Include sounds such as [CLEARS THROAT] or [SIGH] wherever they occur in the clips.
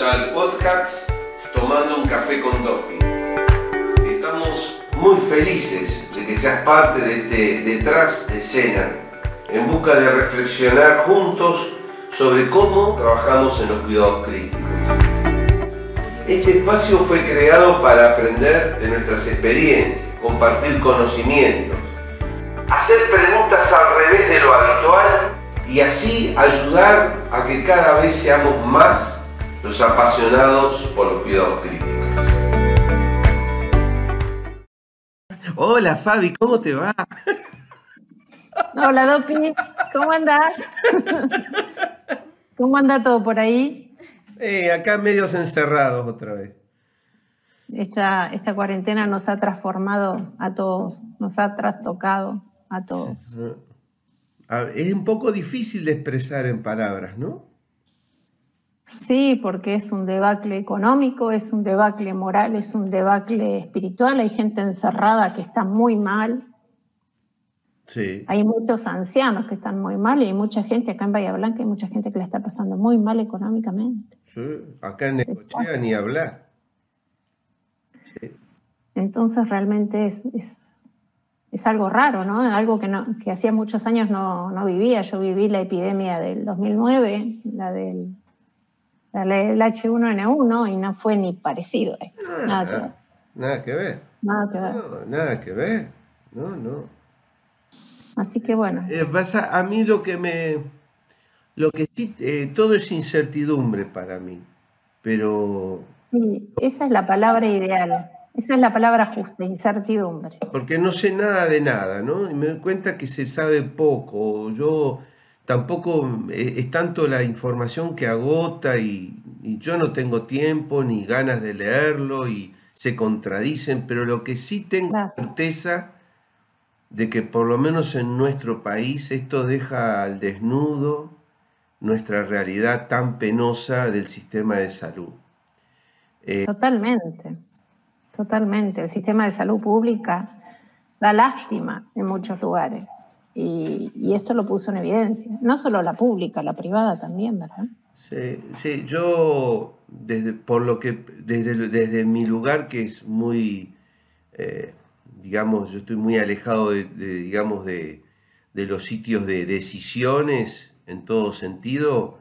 al podcast Tomando un café con Topi. Estamos muy felices de que seas parte de este detrás de escena en busca de reflexionar juntos sobre cómo trabajamos en los cuidados críticos. Este espacio fue creado para aprender de nuestras experiencias, compartir conocimientos, hacer preguntas al revés de lo habitual y así ayudar a que cada vez seamos más los apasionados por los cuidados críticos. Hola Fabi, ¿cómo te va? Hola Dopi, ¿cómo andás? ¿Cómo anda todo por ahí? Eh, acá medios encerrados otra vez. Esta, esta cuarentena nos ha transformado a todos, nos ha trastocado a todos. Es un poco difícil de expresar en palabras, ¿no? Sí, porque es un debacle económico, es un debacle moral, es un debacle espiritual. Hay gente encerrada que está muy mal. Sí. Hay muchos ancianos que están muy mal y hay mucha gente acá en Bahía Blanca, hay mucha gente que la está pasando muy mal económicamente. Sí, acá en Necochea ni hablar. Entonces realmente es, es, algo raro, ¿no? Algo que, no, que hacía muchos años no, no vivía. Yo viví la epidemia del 2009, la del el H1N1 y no fue ni parecido. nada, que ver. Nada que ver. Nada que ver. No, nada que ver. No, no. Así que bueno. Eh, a, mí lo que me. Lo que sí, eh, todo es incertidumbre para mí. Pero. Sí, esa es la palabra ideal. Esa es la palabra justa, incertidumbre. Porque no sé nada de nada, ¿no? Y me doy cuenta que se sabe poco. Yo tampoco eh, es tanto la información que agota y, yo no tengo tiempo ni ganas de leerlo y se contradicen, pero lo que sí tengo certeza de que por lo menos en nuestro país esto deja al desnudo nuestra realidad tan penosa del sistema de salud. Eh, totalmente, totalmente. El sistema de salud pública da lástima en muchos lugares. Y, esto lo puso en evidencia. No solo la pública, la privada también, ¿verdad? Sí, sí, yo desde, por lo que, desde, desde mi lugar que es muy, eh, digamos, yo estoy muy alejado de, digamos, de, los sitios de decisiones en todo sentido,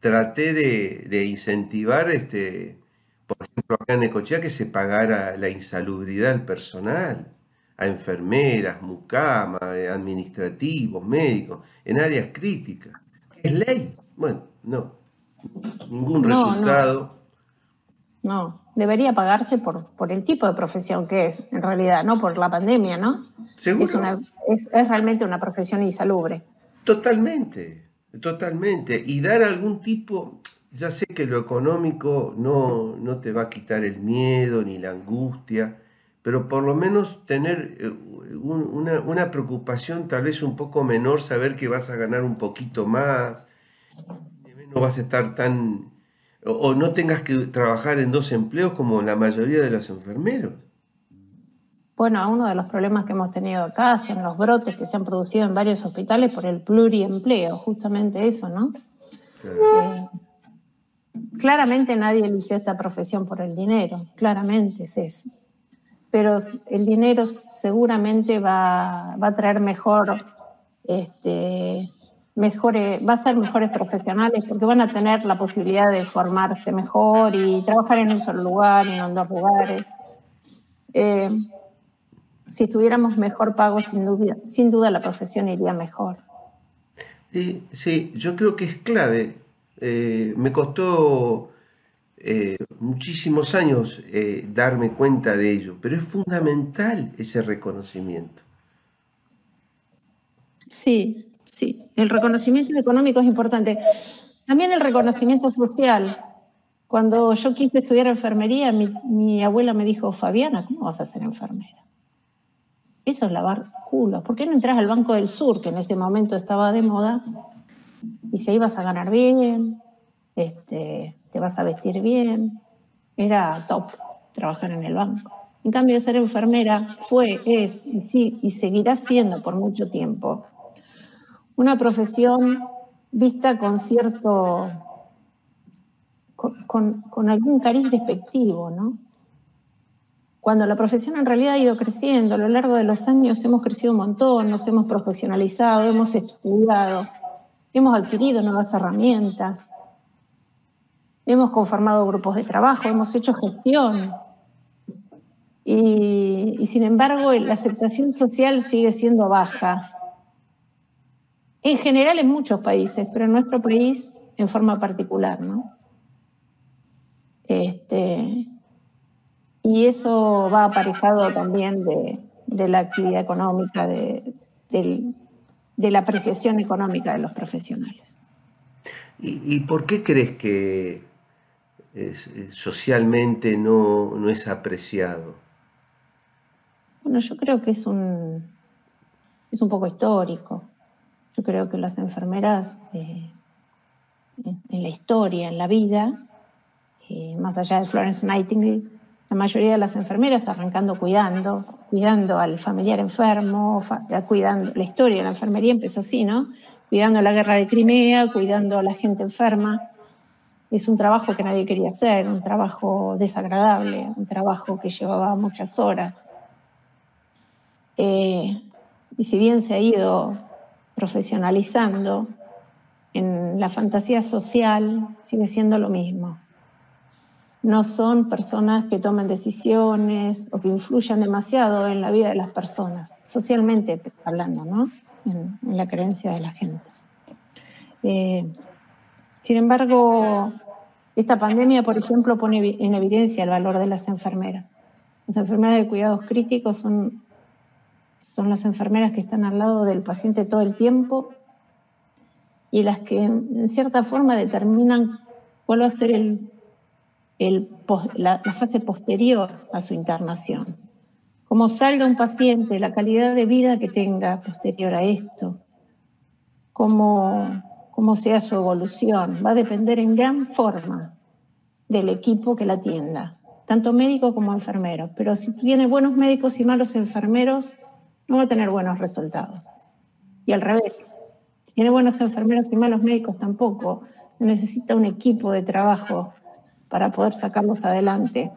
traté de, incentivar, este, por ejemplo, acá en Ecochea, que se pagara la insalubridad del personal a enfermeras, mucama, eh, administrativos, médicos, en áreas críticas. ¿Es ley? Bueno, no. Ningún resultado. No. debería pagarse por, por el tipo de profesión que es, en realidad, no por la pandemia, ¿no? ¿Seguro? Es, es, realmente una profesión insalubre. Totalmente, totalmente. Y dar algún tipo, ya sé que lo económico no, no te va a quitar el miedo ni la angustia, pero por lo menos tener eh, una, preocupación tal vez un poco menor, saber que vas a ganar un poquito más, no vas a estar tan, o, no tengas que trabajar en dos empleos como la mayoría de los enfermeros. Bueno, uno de los problemas que hemos tenido acá son los brotes que se han producido en varios hospitales por el pluriempleo, justamente eso, ¿no? Eh, claramente nadie eligió esta profesión por el dinero, claramente es eso pero el dinero seguramente va, a traer mejor, este, mejores, va a ser mejores profesionales porque van a tener la posibilidad de formarse mejor y trabajar en un solo lugar y no en dos lugares. Eh, si tuviéramos mejor pago, sin duda, sin duda la profesión iría mejor. Sí, sí, yo creo que es clave. Eh, me costó eh, muchísimos años eh, darme cuenta de ello, pero es fundamental ese reconocimiento. Sí, sí, el reconocimiento económico es importante. También el reconocimiento social. Cuando yo quise estudiar enfermería, mi, abuela me dijo, Fabiana, ¿cómo vas a ser enfermera? Eso es lavar culos. ¿Por qué no entras al Banco del Sur, que en ese momento estaba de moda, y se ibas a ganar bien, este, te vas a vestir bien. Era top trabajar en el banco. En cambio, ser enfermera fue, es y, sí, y seguirá siendo por mucho tiempo una profesión vista con cierto, con, algún cariz despectivo, ¿no? Cuando la profesión en realidad ha ido creciendo, a lo largo de los años hemos crecido un montón, nos hemos profesionalizado, hemos estudiado, hemos adquirido nuevas herramientas, hemos conformado grupos de trabajo, hemos hecho gestión. Y, sin embargo, la aceptación social sigue siendo baja. En general en muchos países, pero en nuestro país en forma particular, ¿no? Este, y eso va aparejado también de, la actividad económica, de, la apreciación económica de los profesionales. ¿Y, por qué crees que socialmente no, es apreciado? Bueno, yo creo que es un, es un poco histórico. Yo creo que las enfermeras eh, en la historia, en la vida, eh, más allá de Florence Nightingale, la mayoría de las enfermeras arrancando cuidando, cuidando al familiar enfermo, eh, cuidando, la historia de la enfermería empezó así, ¿no? Cuidando la guerra de Crimea, cuidando a la gente enferma. Es un trabajo que nadie quería hacer, un trabajo desagradable, un trabajo que llevaba muchas horas. Eh, y si bien se ha ido profesionalizando, en la fantasía social sigue siendo lo mismo no son personas que tomen decisiones o que influyan demasiado en la vida de las personas, socialmente hablando, ¿no? En, la creencia de la gente. Eh, sin embargo, esta pandemia, por ejemplo, pone en evidencia el valor de las enfermeras. Las enfermeras de cuidados críticos son, son las enfermeras que están al lado del paciente todo el tiempo y las que en cierta forma determinan cuál va a ser el la, fase posterior a su internación. Cómo salga un paciente, la calidad de vida que tenga posterior a esto, cómo, cómo sea su evolución, va a depender en gran forma del equipo que la atienda, tanto médico como enfermero. Pero si tiene buenos médicos y malos enfermeros, no va a tener buenos resultados. Y al revés, si tiene buenos enfermeros y malos médicos tampoco, necesita un equipo de trabajo para poder sacarlos adelante.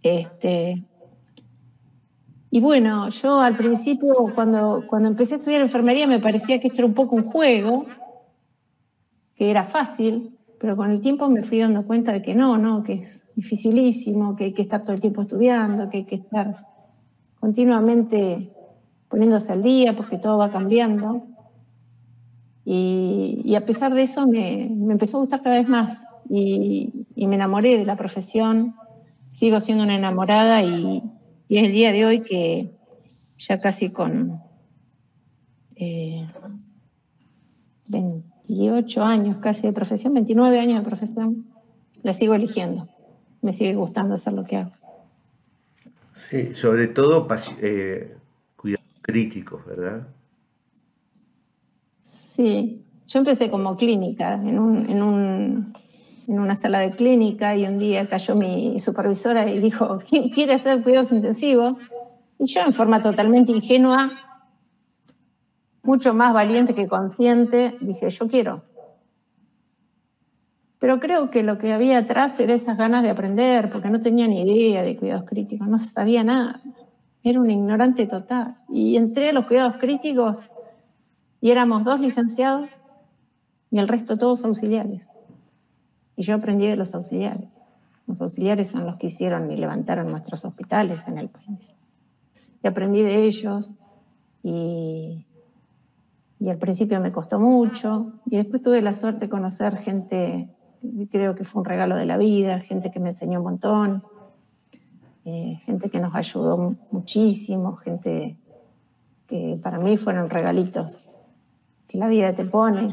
Este, y bueno, yo al principio, cuando, cuando empecé a estudiar enfermería, me parecía que esto era un poco un juego, que era fácil, pero con el tiempo me fui dando cuenta de que no, no, que es dificilísimo, que hay que estar todo el tiempo estudiando, que hay que estar continuamente poniéndose al día porque todo va cambiando. Y, a pesar de eso me, me empezó a gustar cada vez más y, me enamoré de la profesión, sigo siendo una enamorada y, es el día de hoy que ya casi con 28 eh, años casi de profesión, 29 años de profesión, la sigo eligiendo, me sigue gustando hacer lo que hago. Sí, sobre todo eh, cuidados críticos, ¿verdad? Sí, yo empecé como clínica en un en una sala de clínica y un día cayó mi supervisora y dijo, ¿quién quiere hacer cuidados intensivos? Y yo en forma totalmente ingenua, mucho más valiente que consciente, dije, yo quiero. Pero creo que lo que había atrás era esas ganas de aprender, porque no tenía ni idea de cuidados críticos, no sabía nada. Era un ignorante total. Y entré a los cuidados críticos y éramos dos licenciados y el resto todos auxiliares. Y yo aprendí de los auxiliares. Los auxiliares son los que hicieron y levantaron nuestros hospitales en el país. Y aprendí de ellos y, y al principio me costó mucho. Y después tuve la suerte de conocer gente, creo que fue un regalo de la vida, gente que me enseñó un montón, eh, gente que nos ayudó muchísimo, gente que para mí fueron regalitos que la vida te pone.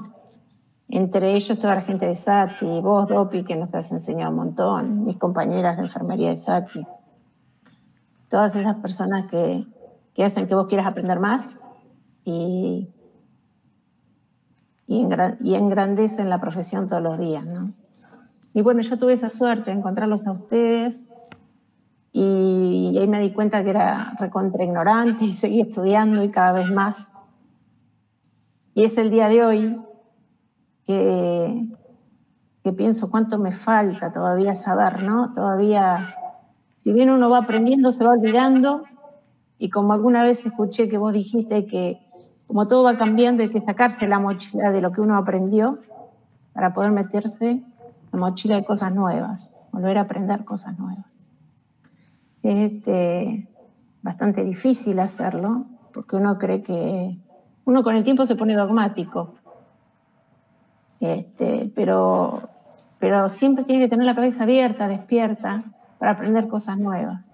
Entre ellos toda la gente de SATI, vos, Dopi, que nos has enseñado un montón, mis compañeras de enfermería de SATI, todas esas personas que, hacen que vos quieras aprender más y, y, engrandecen la profesión todos los días. ¿no? Y bueno, yo tuve esa suerte de encontrarlos a ustedes y, ahí me di cuenta que era recontra ignorante y seguí estudiando y cada vez más. Y es el día de hoy que, que pienso cuánto me falta todavía saber, ¿no? Todavía, si bien uno va aprendiendo, se va olvidando, y como alguna vez escuché que vos dijiste que como todo va cambiando hay que sacarse la mochila de lo que uno aprendió para poder meterse la mochila de cosas nuevas, volver a aprender cosas nuevas. Es este, bastante difícil hacerlo, porque uno cree que uno con el tiempo se pone dogmático, este, pero, siempre tiene que tener la cabeza abierta, despierta, para aprender cosas nuevas.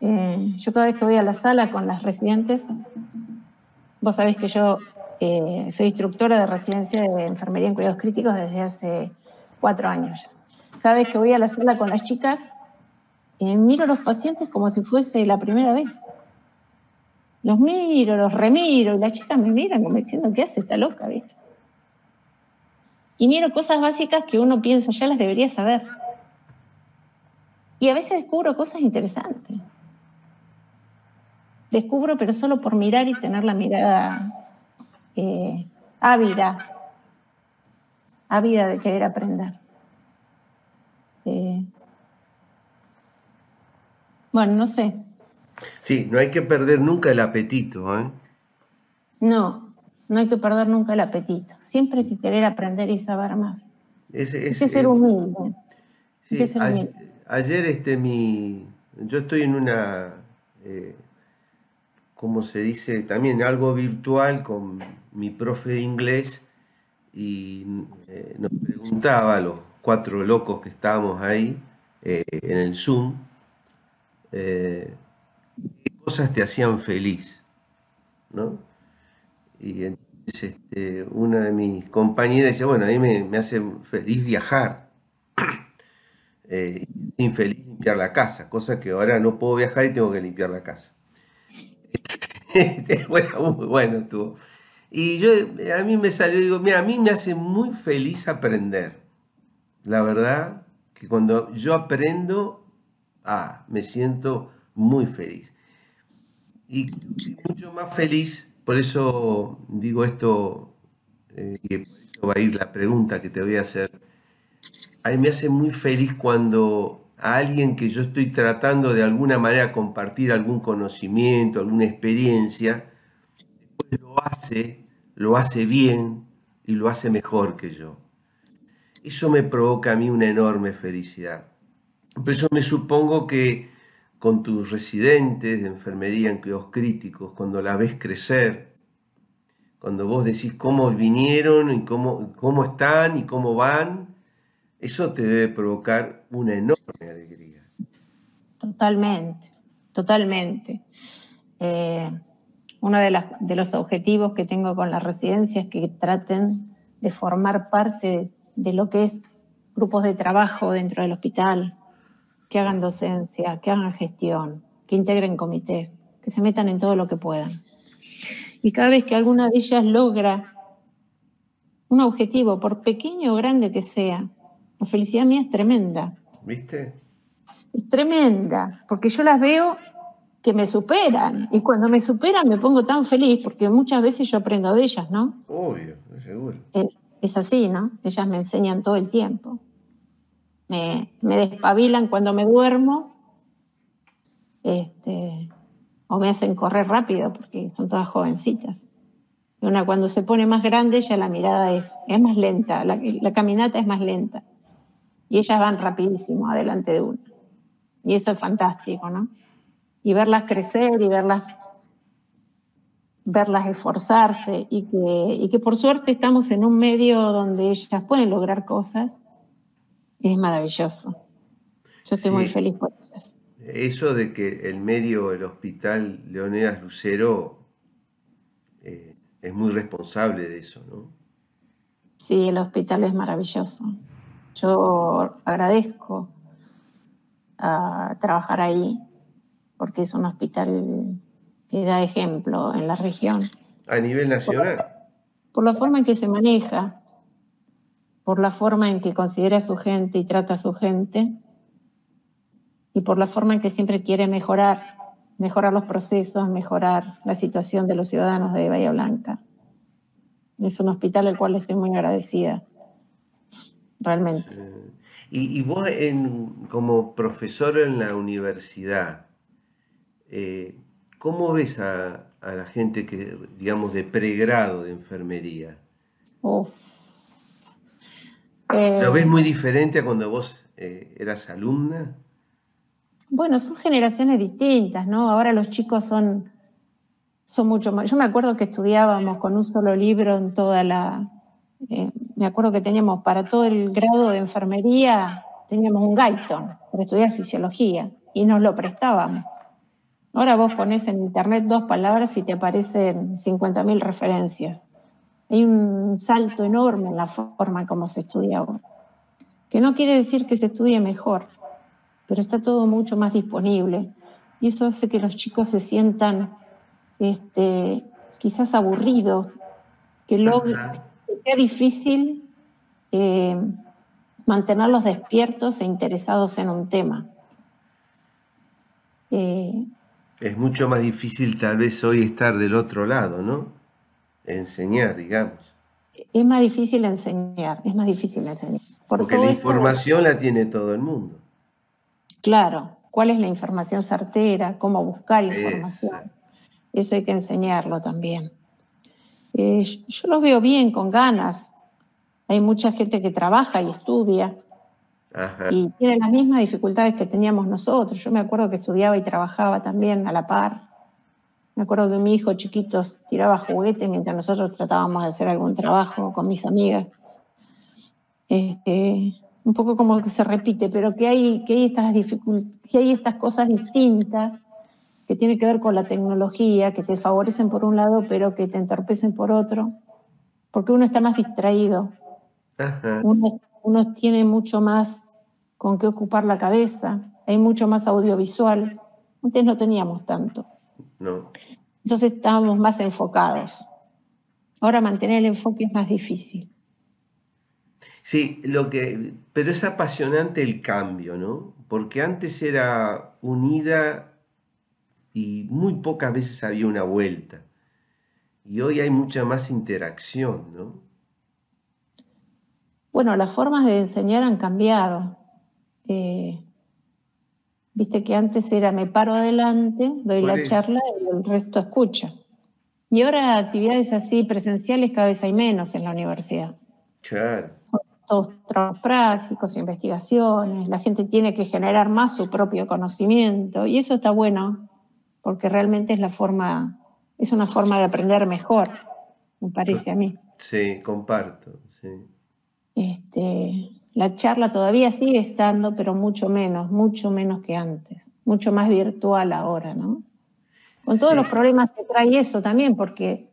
Eh, yo cada vez que voy a la sala con las residentes, vos sabés que yo eh, soy instructora de residencia de enfermería en cuidados críticos desde hace cuatro años ya. Cada vez que voy a la sala con las chicas, eh, miro a los pacientes como si fuese la primera vez. Los miro, los remiro, y las chicas me miran como diciendo, ¿qué hace esta loca? ¿viste? Y miro cosas básicas que uno piensa, ya las debería saber. Y a veces descubro cosas interesantes descubro, pero solo por mirar y tener la mirada eh, ávida, ávida de querer aprender. Eh, bueno, no sé. Sí, no hay que perder nunca el apetito. ¿eh? No, no hay que perder nunca el apetito. Siempre hay que querer aprender y saber más. hay que ser humilde. Ayer, este, mi, yo estoy en una eh, como se dice, también algo virtual con mi profe de inglés y eh, nos preguntaba a los cuatro locos que estábamos ahí eh, en el Zoom, eh, qué cosas te hacían feliz, ¿no? Y entonces este, una de mis compañeras decía, bueno, a mí me, hace feliz viajar, [CLEARS THROAT] infeliz limpiar la casa, cosa que ahora no puedo viajar y tengo que limpiar la casa. [LAUGHS] bueno, muy bueno estuvo. Y yo, a mí me salió, digo, mira, a mí me hace muy feliz aprender. La verdad que cuando yo aprendo, ah, me siento muy feliz. Y mucho más feliz, por eso digo esto, eh, y por eso va a ir la pregunta que te voy a hacer. A mí me hace muy feliz cuando a alguien que yo estoy tratando de alguna manera compartir algún conocimiento, alguna experiencia, lo hace, lo hace bien y lo hace mejor que yo. Eso me provoca a mí una enorme felicidad. Por eso me supongo que con tus residentes de enfermería en cuidados críticos, cuando la ves crecer, cuando vos decís cómo vinieron y cómo, cómo están y cómo van, eso te debe provocar una enorme alegría. Totalmente, totalmente. Eh, uno de, de, los objetivos que tengo con la residencia es que traten de formar parte de lo que es grupos de trabajo dentro del hospital, que hagan docencia, que hagan gestión, que integren comités, que se metan en todo lo que puedan. Y cada vez que alguna de ellas logra un objetivo, por pequeño o grande que sea, la felicidad mía es tremenda. ¿Viste? Es tremenda, porque yo las veo que me superan. Y cuando me superan me pongo tan feliz, porque muchas veces yo aprendo de ellas, ¿no? Obvio, seguro. Es, así, ¿no? Ellas me enseñan todo el tiempo. Me, despabilan cuando me duermo. Este, o me hacen correr rápido, porque son todas jovencitas. Y una cuando se pone más grande ya la mirada es, es más lenta, la caminata es más lenta y ellas van rapidísimo adelante de uno. Y eso es fantástico, ¿no? Y verlas crecer y verlas, verlas esforzarse y que, y que por suerte estamos en un medio donde ellas pueden lograr cosas, es maravilloso. Yo estoy muy feliz por ellas. Eso de que el medio, el hospital Leonidas Lucero, eh, es muy responsable de eso, ¿no? Sí, el hospital es maravilloso. Yo agradezco a trabajar ahí porque es un hospital que da ejemplo en la región. ¿A nivel nacional? Por, la forma en que se maneja, por la forma en que considera a su gente y trata a su gente, y por la forma en que siempre quiere mejorar, mejorar los procesos, mejorar la situación de los ciudadanos de Bahía Blanca. Es un hospital al cual estoy muy agradecida. Realmente. Y, vos como profesor en la universidad, eh, ¿cómo ves a, la gente que, digamos, de pregrado de enfermería? Uf. ¿Lo ves muy diferente a cuando vos eh, eras alumna? Bueno, son generaciones distintas, ¿no? Ahora los chicos son, son mucho más. Yo me acuerdo que estudiábamos con un solo libro en toda la. Eh, me acuerdo que teníamos para todo el grado de enfermería, teníamos un Guyton para estudiar fisiología y nos lo prestábamos. Ahora vos pones en internet dos palabras y te aparecen 50.000 referencias. Hay un salto enorme en la forma en cómo se estudia ahora. Que no quiere decir que se estudie mejor, pero está todo mucho más disponible. Y eso hace que los chicos se sientan este, quizás aburridos, que, sea difícil eh, mantenerlos despiertos e interesados en un tema. Eh, es mucho más difícil tal vez hoy estar del otro lado, ¿no? Enseñar, digamos. Es más difícil enseñar, es más difícil enseñar. Porque la información la tiene todo el mundo. Claro, ¿cuál es la información certera? ¿Cómo buscar información? Eso hay que enseñarlo también. Eh, yo los veo bien, con ganas. Hay mucha gente que trabaja y estudia y tiene las mismas dificultades que teníamos nosotros. Yo me acuerdo que estudiaba y trabajaba también a la par. Me acuerdo que mi hijo chiquito tiraba juguetes mientras nosotros tratábamos de hacer algún trabajo con mis amigas. Este, un poco como que se repite, pero que hay, que hay, estas que hay estas cosas distintas que tienen que ver con la tecnología, que te favorecen por un lado, pero que te entorpecen por otro, porque uno está más distraído. Uno, uno tiene mucho más con qué ocupar la cabeza, hay mucho más audiovisual. Antes no teníamos tanto. No. Entonces estábamos más enfocados. Ahora mantener el enfoque es más difícil. Sí, lo que, pero es apasionante el cambio, ¿no? Porque antes era unida y muy pocas veces había una vuelta. Y hoy hay mucha más interacción, ¿no? Bueno, las formas de enseñar han cambiado. Eh, viste que antes era me paro adelante, doy la charla y el resto escucha. Y ahora actividades así presenciales cada vez hay menos en la universidad. Claro. Son todos trabajos prácticos, investigaciones, la gente tiene que generar más su propio conocimiento y eso está bueno porque realmente es la forma, es una forma de aprender mejor, me parece a mí. Sí, comparto, sí. Este, la charla todavía sigue estando, pero mucho menos, mucho menos que antes, mucho más virtual ahora, ¿no? Con todos los problemas que trae eso también, porque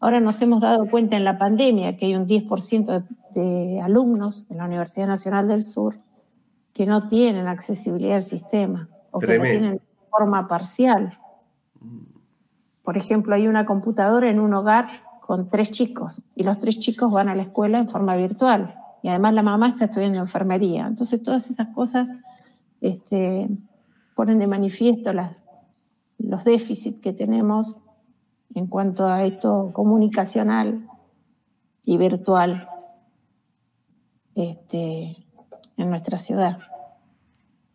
ahora nos hemos dado cuenta en la pandemia que hay un 10% de, alumnos en la Universidad Nacional del Sur que no tienen accesibilidad al sistema o que no tienen de forma parcial. Por ejemplo, hay una computadora en un hogar con tres chicos y los tres chicos van a la escuela en forma virtual y además la mamá está estudiando enfermería. Entonces todas esas cosas este, ponen de manifiesto los déficits que tenemos en cuanto a esto comunicacional y virtual este, en nuestra ciudad.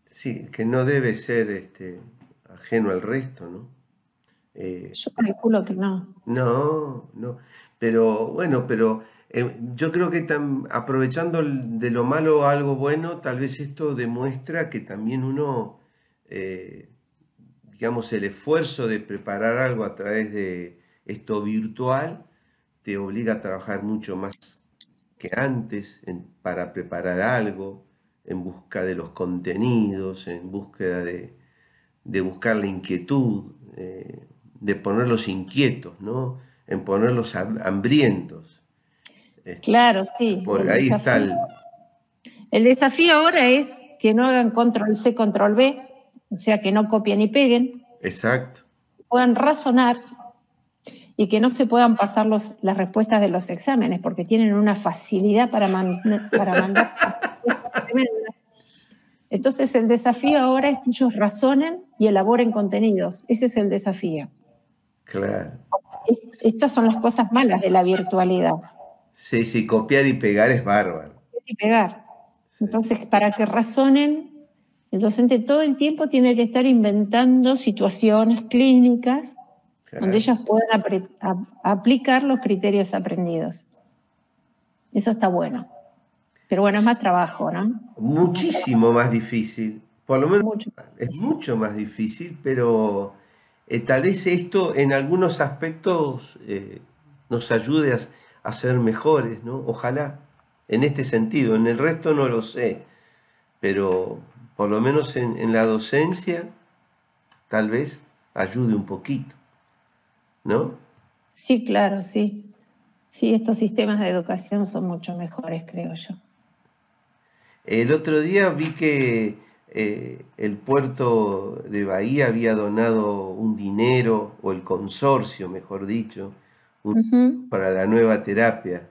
Sí, que no debe ser este, ajeno al resto, ¿no? Eh, yo calculo que no. No, no. Pero bueno, pero eh, yo creo que aprovechando de lo malo algo bueno, tal vez esto demuestra que también uno, eh, digamos, el esfuerzo de preparar algo a través de esto virtual te obliga a trabajar mucho más que antes para preparar algo, en busca de los contenidos, en búsqueda de, buscar la inquietud de ponerlos inquietos, ¿no? En ponerlos hambrientos. Este, claro, sí. Por ahí está el... El desafío ahora es que no hagan control C, control B, o sea, que no copien y peguen. Exacto. Puedan razonar y que no se puedan pasar los, las respuestas de los exámenes, porque tienen una facilidad para, para mandar. Entonces el desafío ahora es que ellos razonen y elaboren contenidos. Ese es el desafío. Claro. Estas son las cosas malas de la virtualidad. Sí, sí, copiar y pegar es bárbaro. Y pegar. Entonces, para que razonen, el docente todo el tiempo tiene que estar inventando situaciones clínicas donde ellas puedan aplicar los criterios aprendidos. Eso está bueno. Pero bueno, es más trabajo, ¿no? Muchísimo más difícil. Por lo menos es mucho más difícil, pero eh, tal vez esto en algunos aspectos eh, nos ayude a, ser mejores, ¿no? Ojalá, en este sentido. En el resto no lo sé, pero por lo menos en, la docencia tal vez ayude un poquito, ¿no? Sí, claro, sí. Sí, estos sistemas de educación son mucho mejores, creo yo. El otro día vi que eh, el puerto de Bahía había donado un dinero, o el consorcio, mejor dicho, para la nueva terapia.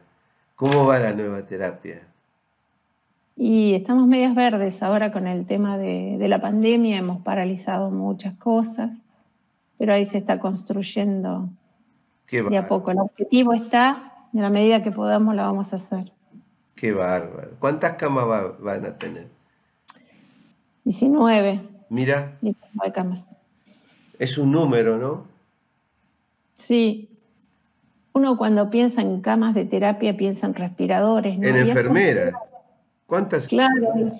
¿Cómo va la nueva terapia? Y estamos medias verdes ahora con el tema de, la pandemia, hemos paralizado muchas cosas, pero ahí se está construyendo de a poco. El objetivo está, en la medida que podamos, la vamos a hacer. Qué bárbaro. ¿Cuántas camas van a tener? 19. Mira. 19 camas. Es un número, ¿no? Sí. Uno cuando piensa en camas de terapia piensa en respiradores. ¿no? En enfermeras. ¿Cuántas? Claro.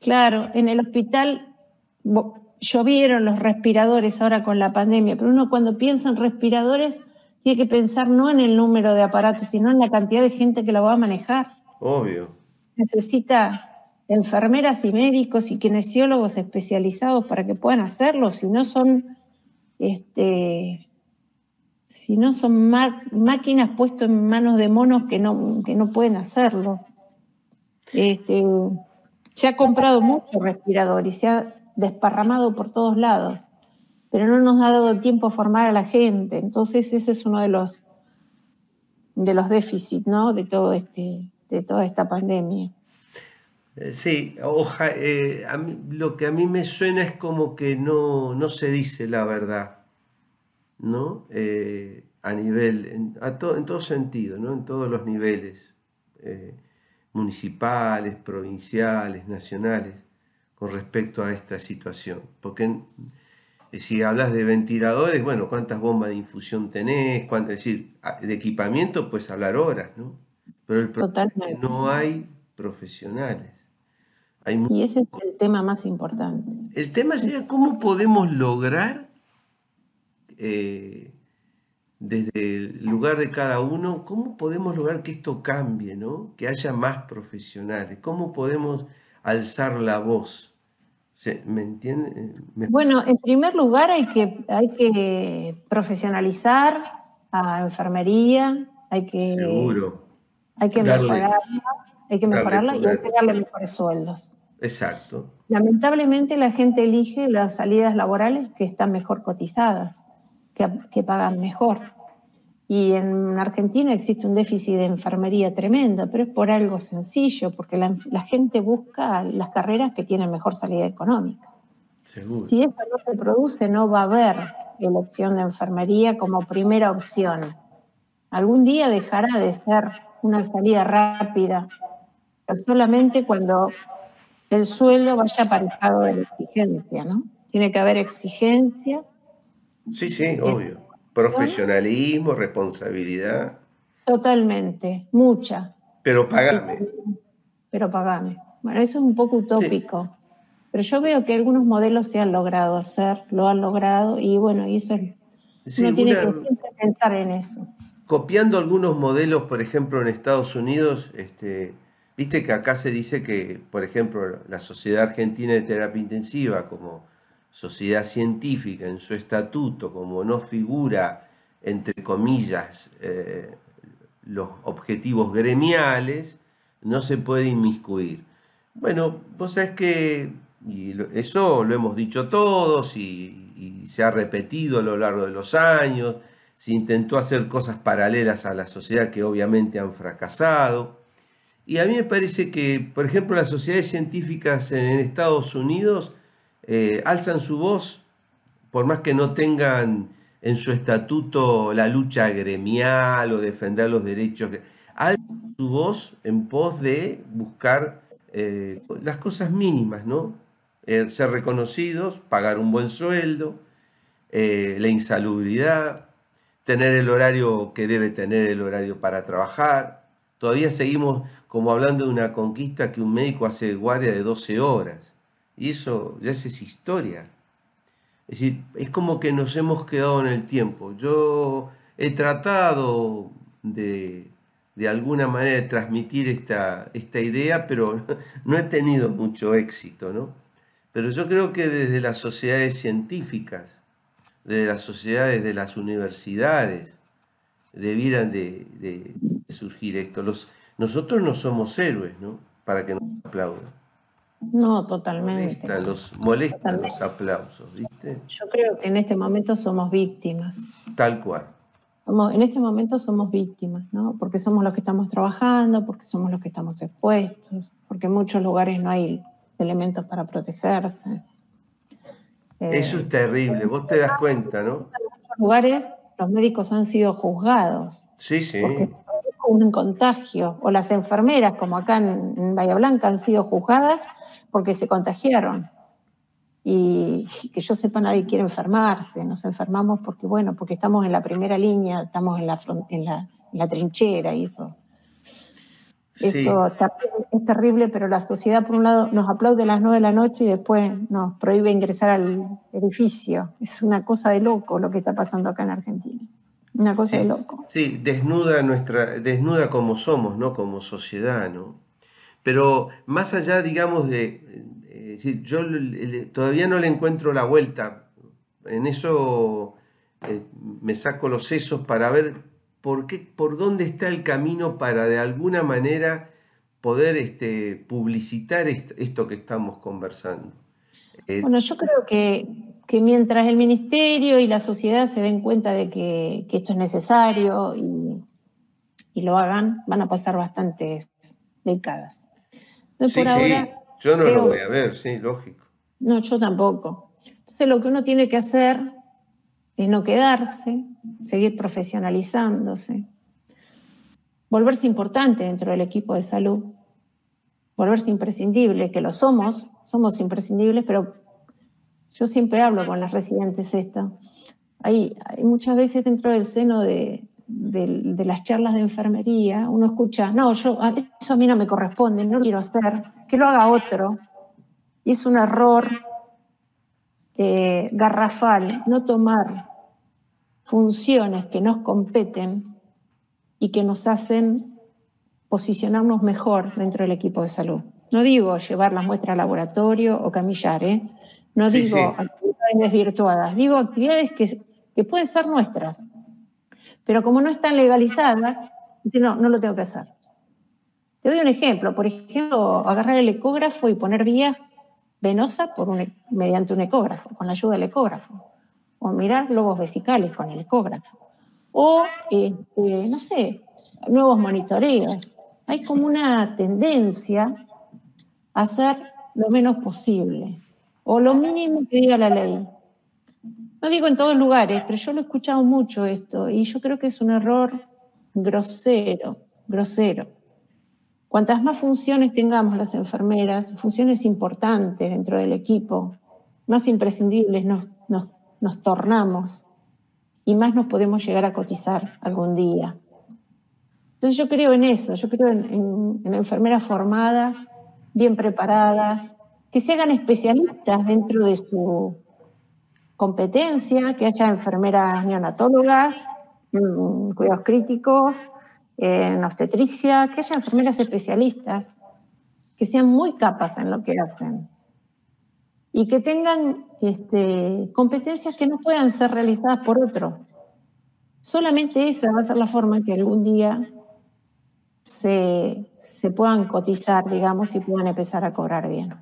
Claro, en el hospital llovieron los respiradores ahora con la pandemia, pero uno cuando piensa en respiradores tiene que pensar no en el número de aparatos, sino en la cantidad de gente que lo va a manejar. Obvio. Necesita enfermeras y médicos y kinesiólogos especializados para que puedan hacerlo, si no son, este, si no son máquinas puestas en manos de monos que no, que no pueden hacerlo. Este, se ha comprado mucho respirador y se ha desparramado por todos lados, pero no nos ha dado tiempo a formar a la gente. Entonces ese es uno de los, de los déficits ¿no? de, todo este, de toda esta pandemia. Eh, sí, oja, eh, lo que a mí me suena es como que no, no se dice la verdad, ¿no? Eh, a nivel, en, a en todo sentido, ¿no? En todos los niveles, municipales, provinciales, nacionales, con respecto a esta situación. Porque si hablas de ventiladores, bueno, ¿cuántas bombas de infusión tenés? es decir, de equipamiento, pues hablar horas, ¿no? Pero el problema es que no hay profesionales y ese es el tema más importante. El tema sería cómo podemos lograr, eh, desde el lugar de cada uno, cómo podemos lograr que esto cambie, ¿no? que haya más profesionales, cómo podemos alzar la voz. ¿Me entiende? Bueno, en primer lugar hay que, hay que profesionalizar a enfermería, hay que, Seguro. Hay que mejorarla, hay que mejorarla y hay que darle mejores sueldos. Exacto. Lamentablemente la gente elige las salidas laborales que están mejor cotizadas, que, pagan mejor. Y en Argentina existe un déficit de enfermería tremendo, pero es por algo sencillo, porque la, gente busca las carreras que tienen mejor salida económica. Si eso no se produce, no va a haber elección de enfermería como primera opción. Algún día dejará de ser una salida rápida, solamente cuando el sueldo vaya aparejado de la exigencia, ¿no? Tiene que haber exigencia. Sí, sí, obvio. Profesionalismo, responsabilidad. Totalmente, mucha. Pero pagame. Pero pagame. Bueno, eso es un poco utópico. Pero yo veo que algunos modelos se han logrado hacer, lo han logrado, y bueno, y eso es, uno tiene que siempre pensar en eso. Copiando algunos modelos, por ejemplo, en Estados Unidos, este, Viste que acá se dice que, por ejemplo, la Sociedad Argentina de Terapia Intensiva, como sociedad científica en su estatuto, como no figura, entre comillas, eh, los objetivos gremiales, no se puede inmiscuir. Bueno, vos sabés que y eso lo hemos dicho todos y, y se ha repetido a lo largo de los años, se intentó hacer cosas paralelas a la sociedad que obviamente han fracasado. Y a mí me parece que, por ejemplo, las sociedades científicas en, Estados Unidos eh, alzan su voz, por más que no tengan en su estatuto la lucha gremial o defender los derechos, alzan su voz en pos de buscar eh, las cosas mínimas, ¿no? Eh, ser reconocidos, pagar un buen sueldo, la insalubridad, tener el horario que debe tener el horario para trabajar. Todavía seguimos como hablando de una conquista que un médico hace guardia de 12 horas. Y eso ya es historia. Es decir, es como que nos hemos quedado en el tiempo. Yo he tratado de, de alguna manera de transmitir esta, esta idea, pero [LAUGHS] no he tenido mucho éxito, ¿no? Pero yo creo que desde las sociedades científicas, desde las sociedades de las universidades, debieran de, surgir esto. Los, nosotros no somos héroes, ¿no? Para que nos aplaudan. No, totalmente. Molestan los, molestan los aplausos, ¿viste? Yo creo que en este momento somos víctimas. Tal cual en este momento somos víctimas, ¿no? Porque somos los que estamos trabajando, porque somos los que estamos expuestos, porque en muchos lugares no hay elementos para protegerse. Eso es terrible, vos te das cuenta, ¿no? En muchos lugares los médicos han sido juzgados. Sí, sí. un contagio. O las enfermeras, como acá en Bahía Blanca, han sido juzgadas porque se contagiaron y que yo sepa nadie quiere enfermarse, nos enfermamos porque, bueno, porque estamos en la primera línea, estamos en la, en la, la trinchera y eso. Eso es terrible, pero la sociedad, por un lado, nos aplaude a las nueve de la noche y después nos prohíbe ingresar al edificio. Es una cosa de loco lo que está pasando acá en Argentina. Una cosa de loco. Sí, desnuda, nuestra, desnuda como somos, ¿no? Como sociedad, ¿no? Pero más allá, digamos, de, yo todavía no le encuentro la vuelta. En eso eh, me saco los sesos para ver por, qué, por dónde está el camino para de alguna manera poder este, publicitar esto, que estamos conversando. Eh, bueno, yo creo que, mientras el ministerio y la sociedad se den cuenta de que, esto es necesario y, lo hagan, van a pasar bastantes décadas. por ahora, yo no lo voy a ver, sí, lógico. No, yo tampoco. Entonces lo que uno tiene que hacer es no quedarse, seguir profesionalizándose, volverse importante dentro del equipo de salud, volverse imprescindible, que lo somos, somos imprescindibles, pero yo siempre hablo con las residentes esto. Hay, hay muchas veces dentro del seno de, de, las charlas de enfermería, uno escucha, no, yo, eso a mí no me corresponde, no lo quiero hacer, que lo haga otro. Y es un error eh, garrafal no tomar funciones que nos competen y que nos hacen posicionarnos mejor dentro del equipo de salud. No digo llevar las muestras al laboratorio o camillar, ¿eh? no digo actividades desvirtuadas, digo actividades que, que pueden ser nuestras, pero como no están legalizadas, dice, no, no lo tengo que hacer. Te doy un ejemplo. Por ejemplo, agarrar el ecógrafo y poner vía venosa por un, e, mediante un ecógrafo, con la ayuda del ecógrafo. O mirar globos vesicales con el ecógrafo. O, este, no sé, nuevos monitoreos. Hay como una tendencia a hacer lo menos posible. O lo mínimo que diga la ley. No digo en todos lugares, pero yo lo he escuchado mucho esto y yo creo que es un error grosero, grosero. Cuantas más funciones tengamos las enfermeras, funciones importantes dentro del equipo, más imprescindibles nos, nos, tornamos y más nos podemos llegar a cotizar algún día. Entonces yo creo en eso, yo creo en, en enfermeras formadas, bien preparadas, que se hagan especialistas dentro de su competencia, que haya enfermeras neonatólogas, en cuidados críticos, en obstetricia, que haya enfermeras especialistas, que sean muy capaces en lo que hacen y que tengan este, competencias que no puedan ser realizadas por otro. Solamente esa va a ser la forma en que algún día se, se puedan cotizar, digamos, y puedan empezar a cobrar bien.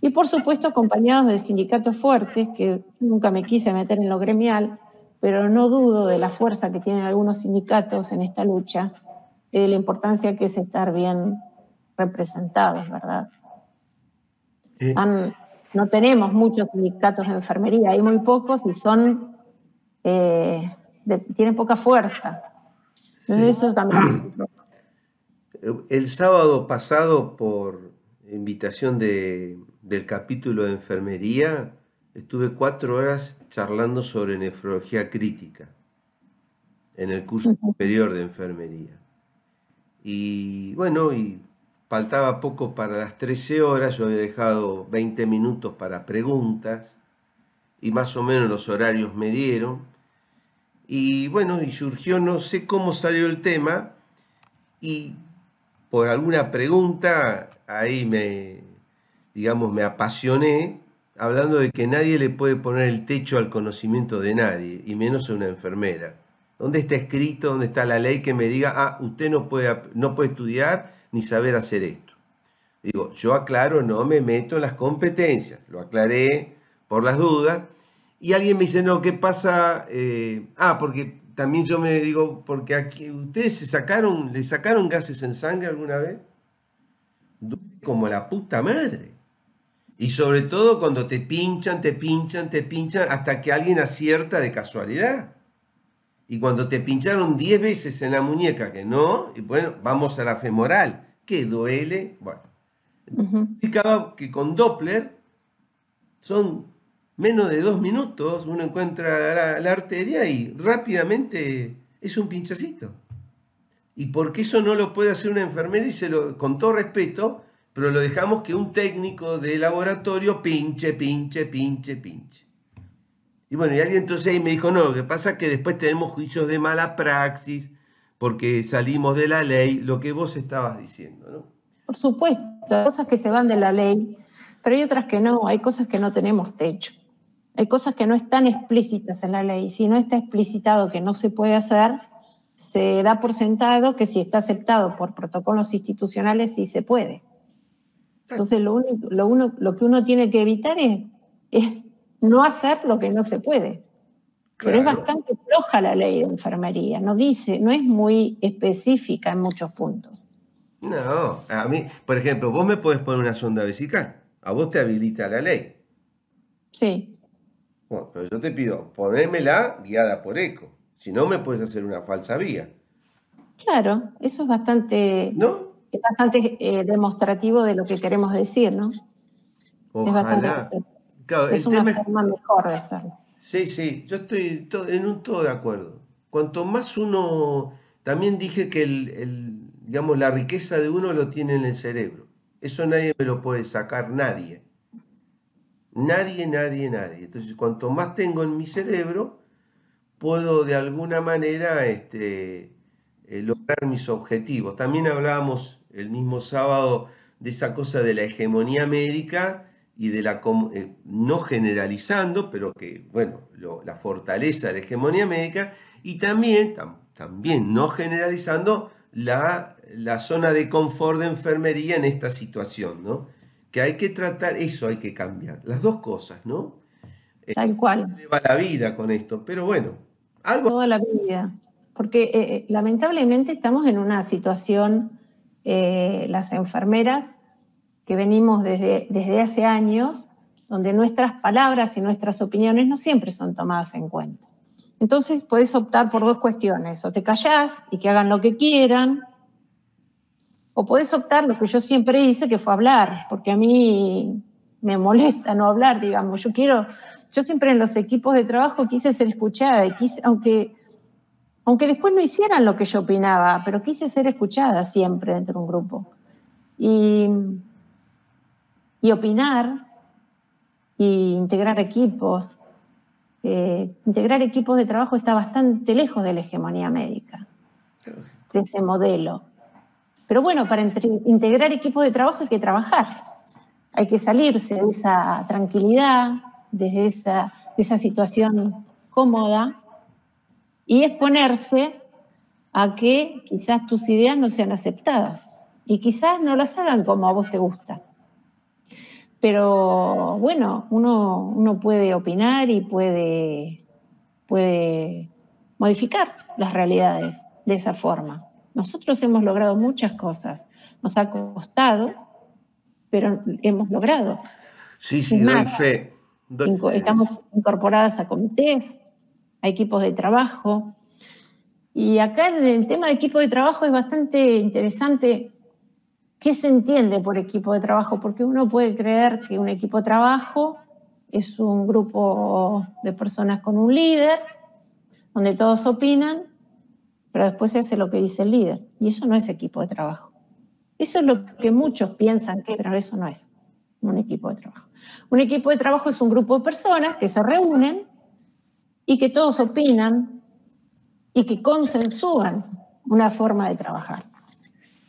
Y por supuesto acompañados de sindicatos fuertes, que nunca me quise meter en lo gremial, pero no dudo de la fuerza que tienen algunos sindicatos en esta lucha, de la importancia que es estar bien representados, ¿verdad? no tenemos muchos sindicatos de enfermería, hay muy pocos y son, eh, tienen poca fuerza. Entonces eso también [CLEARS THROAT] El sábado pasado, por invitación de, del capítulo de enfermería, estuve cuatro horas charlando sobre nefrología crítica en el curso superior de enfermería. Y bueno, y faltaba poco para las 13 horas, yo había dejado 20 minutos para preguntas y más o menos los horarios me dieron. Y bueno, y surgió, no sé cómo salió el tema, y por alguna pregunta ahí me, digamos, me apasioné hablando de que nadie le puede poner el techo al conocimiento de nadie, y menos a una enfermera. ¿Dónde está escrito, dónde está la ley que me diga, ah, usted no puede, no puede estudiar ni saber hacer esto? Digo, yo aclaro, no me meto en las competencias, lo aclaré por las dudas, y alguien me dice, no, ¿qué pasa? Eh, ah, porque también yo me digo, porque aquí ustedes se sacaron, le sacaron gases en sangre alguna vez, como la puta madre. Y sobre todo cuando te pinchan, te pinchan, te pinchan, hasta que alguien acierta de casualidad. Y cuando te pincharon 10 veces en la muñeca, que no, y bueno, vamos a la femoral, que duele. Bueno, explicaba que con Doppler son menos de dos minutos, uno encuentra la, arteria y rápidamente es un pinchacito. ¿Y por qué eso no lo puede hacer una enfermera? Y se lo, con todo respeto, pero lo dejamos que un técnico de laboratorio pinche, pinche, pinche, pinche. Y bueno, y alguien entonces ahí me dijo, no, lo que pasa es que después tenemos juicios de mala praxis, porque salimos de la ley, lo que vos estabas diciendo, ¿no? Por supuesto, hay cosas que se van de la ley, pero hay otras que no, hay cosas que no tenemos techo. Hay cosas que no están explícitas en la ley. Si no está explicitado que no se puede hacer, se da por sentado que si está aceptado por protocolos institucionales, sí se puede. Entonces, lo, único, lo, uno, lo que uno tiene que evitar es, no hacer lo que no se puede. Pero es bastante floja la ley de enfermería, no dice, no es muy específica en muchos puntos. No, a mí, por ejemplo, vos me podés poner una sonda vesical, a vos te habilita la ley. Sí. Bueno, pero yo te pido, ponémela guiada por eco, si no me puedes hacer una falsa vía. Claro, eso es bastante... ¿No? es bastante eh, demostrativo de lo que queremos decir, ¿no? Ojalá. Es, una forma mejor de hacerlo. Sí, sí, yo estoy en un todo de acuerdo. Cuanto más uno, también dije que el, digamos, la riqueza de uno lo tiene en el cerebro. Eso nadie me lo puede sacar, nadie. Nadie, nadie, nadie. Entonces, cuanto más tengo en mi cerebro, puedo de alguna manera este, eh, lograr mis objetivos. También hablábamos el mismo sábado de esa cosa de la hegemonía médica y de la, eh, no generalizando, pero que, bueno, la fortaleza de la hegemonía médica y también, también no generalizando la, la, zona de confort de enfermería en esta situación, ¿no? Que hay que tratar, eso hay que cambiar, las dos cosas, ¿no? Eh, Tal cual. Va la vida con esto, pero bueno, algo... Toda la vida, porque eh, lamentablemente estamos en una situación eh, las enfermeras que venimos desde, desde hace años, donde nuestras palabras y nuestras opiniones no siempre son tomadas en cuenta. Entonces puedes optar por dos cuestiones, o te callás y que hagan lo que quieran, o puedes optar lo que yo siempre hice, que fue hablar, porque a mí me molesta no hablar, digamos. Yo quiero, yo siempre en los equipos de trabajo quise ser escuchada, y quise, aunque aunque después no hicieran lo que yo opinaba, pero quise ser escuchada siempre dentro de un grupo. Y, opinar y integrar equipos. Eh, integrar equipos de trabajo está bastante lejos de la hegemonía médica, de ese modelo. Pero bueno, para integrar equipos de trabajo hay que trabajar. Hay que salirse de esa tranquilidad, de esa situación cómoda y exponerse a que quizás tus ideas no sean aceptadas y quizás no las hagan como a vos te gusta. Pero bueno, uno, uno puede opinar y puede, puede modificar las realidades de esa forma. Nosotros hemos logrado muchas cosas. Nos ha costado, pero hemos logrado. Sí, sí, doy fe. Estamos incorporadas a comités, a equipos de trabajo. Y acá en el tema de equipo de trabajo es bastante interesante qué se entiende por equipo de trabajo, porque uno puede creer que un equipo de trabajo es un grupo de personas con un líder, donde todos opinan, pero después se hace lo que dice el líder. Y eso no es equipo de trabajo. Eso es lo que muchos piensan que, pero eso no es un equipo de trabajo. Un equipo de trabajo es un grupo de personas que se reúnen y que todos opinan y que consensúan una forma de trabajar.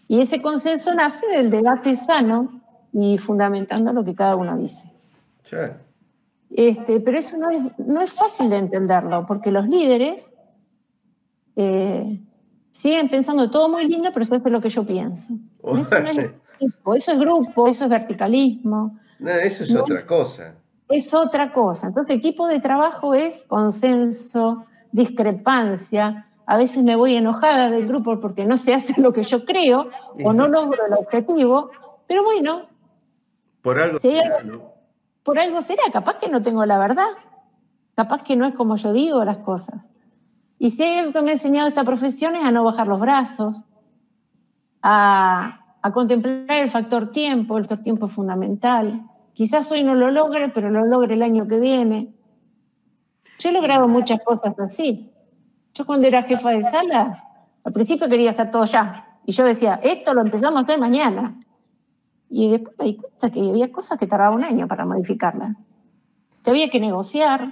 Y ese consenso nace del debate sano y fundamentando lo que cada uno dice. Este, pero eso no es, no es, fácil de entenderlo, porque los líderes eh, siguen pensando todo muy lindo, pero eso es lo que yo pienso. Eso, no es eso es grupo, eso es verticalismo. No, eso es otra cosa. Es otra cosa. Entonces, equipo de trabajo es consenso, discrepancia. A veces me voy enojada del grupo porque no se hace lo que yo creo o no logro el objetivo, pero bueno. Por algo será, Por algo será, capaz que no tengo la verdad, capaz que no es como yo digo las cosas. Y si hay algo que me ha enseñado esta profesión es a no bajar los brazos, a, a contemplar el factor tiempo, el factor tiempo es fundamental. Quizás hoy no lo logre, pero lo logre el año que viene. Yo he logrado muchas cosas así. Yo cuando era jefa de sala, al principio quería hacer todo ya. Y yo decía, esto lo empezamos a hacer mañana. Y después me di cuenta que había cosas que tardaban un año para modificarlas. Que había que negociar,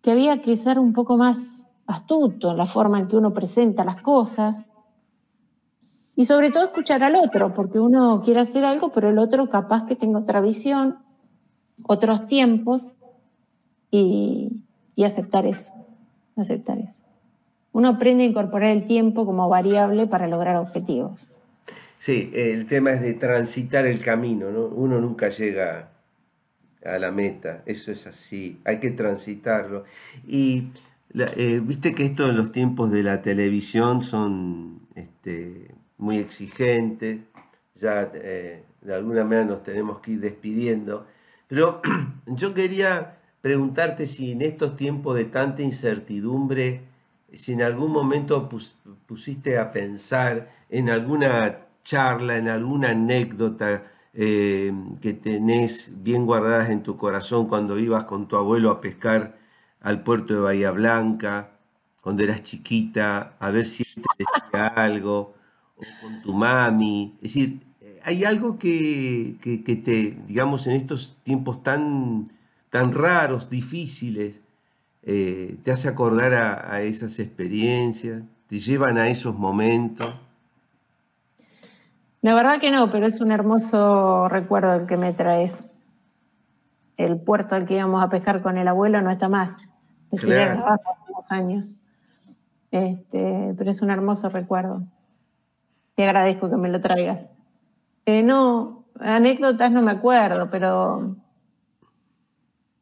que había que ser un poco más astuto en la forma en que uno presenta las cosas y sobre todo escuchar al otro, porque uno quiere hacer algo, pero el otro capaz que tenga otra visión, otros tiempos, y, aceptar eso, aceptar eso. Uno aprende a incorporar el tiempo como variable para lograr objetivos. Sí, el tema es de transitar el camino, ¿no? Uno nunca llega a la meta, eso es así, hay que transitarlo. Y eh, viste que esto en los tiempos de la televisión son este, muy exigentes, ya eh, de alguna manera nos tenemos que ir despidiendo, pero [CLEARS THROAT] yo quería preguntarte si en estos tiempos de tanta incertidumbre, si en algún momento pusiste a pensar en alguna charla, en alguna anécdota eh, que tenés bien guardadas en tu corazón cuando ibas con tu abuelo a pescar al puerto de Bahía Blanca, cuando eras chiquita, a ver si te decía algo, o con tu mami. Es decir, hay algo que, te, digamos, en estos tiempos tan, tan raros, difíciles, eh, te hace acordar a, esas experiencias, te llevan a esos momentos. La verdad que no, pero es un hermoso recuerdo el que me traes. El puerto al que íbamos a pescar con el abuelo no está más. Claro. Hace unos años. Este, pero es un hermoso recuerdo. Te agradezco que me lo traigas. Eh, no, anécdotas no me acuerdo, pero,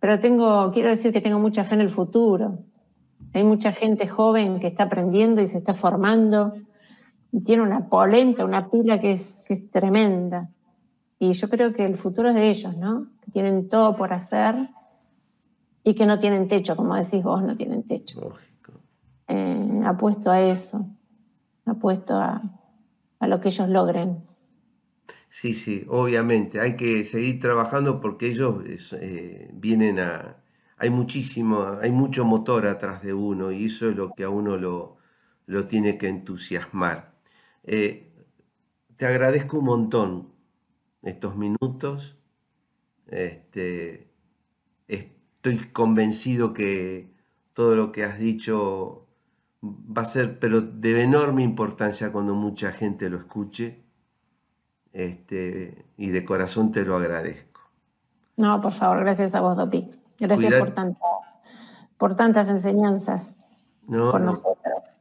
pero tengo, quiero decir que tengo mucha fe en el futuro. Hay mucha gente joven que está aprendiendo y se está formando y tiene una polenta, una pila que es, que es tremenda. Y yo creo que el futuro es de ellos, ¿no? Que tienen todo por hacer y que no tienen techo, como decís vos, no tienen techo. Lógico. Eh, apuesto a eso, apuesto a, a lo que ellos logren. Sí, sí, obviamente, hay que seguir trabajando porque ellos eh, vienen a... Hay muchísimo, hay mucho motor atrás de uno y eso es lo que a uno lo, lo tiene que entusiasmar. Eh, te agradezco un montón estos minutos. Este, estoy convencido que todo lo que has dicho va a ser, pero de enorme importancia cuando mucha gente lo escuche. Este, y de corazón te lo agradezco. No, por favor, gracias a vos, Dopi. Gracias por, por tantas enseñanzas no, por nosotros.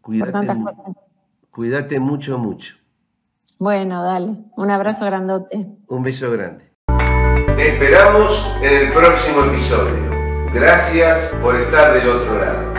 Cuídate, cuídate mucho, mucho. Bueno, dale. Un abrazo grandote. Un beso grande. Te esperamos en el próximo episodio. Gracias por estar del otro lado.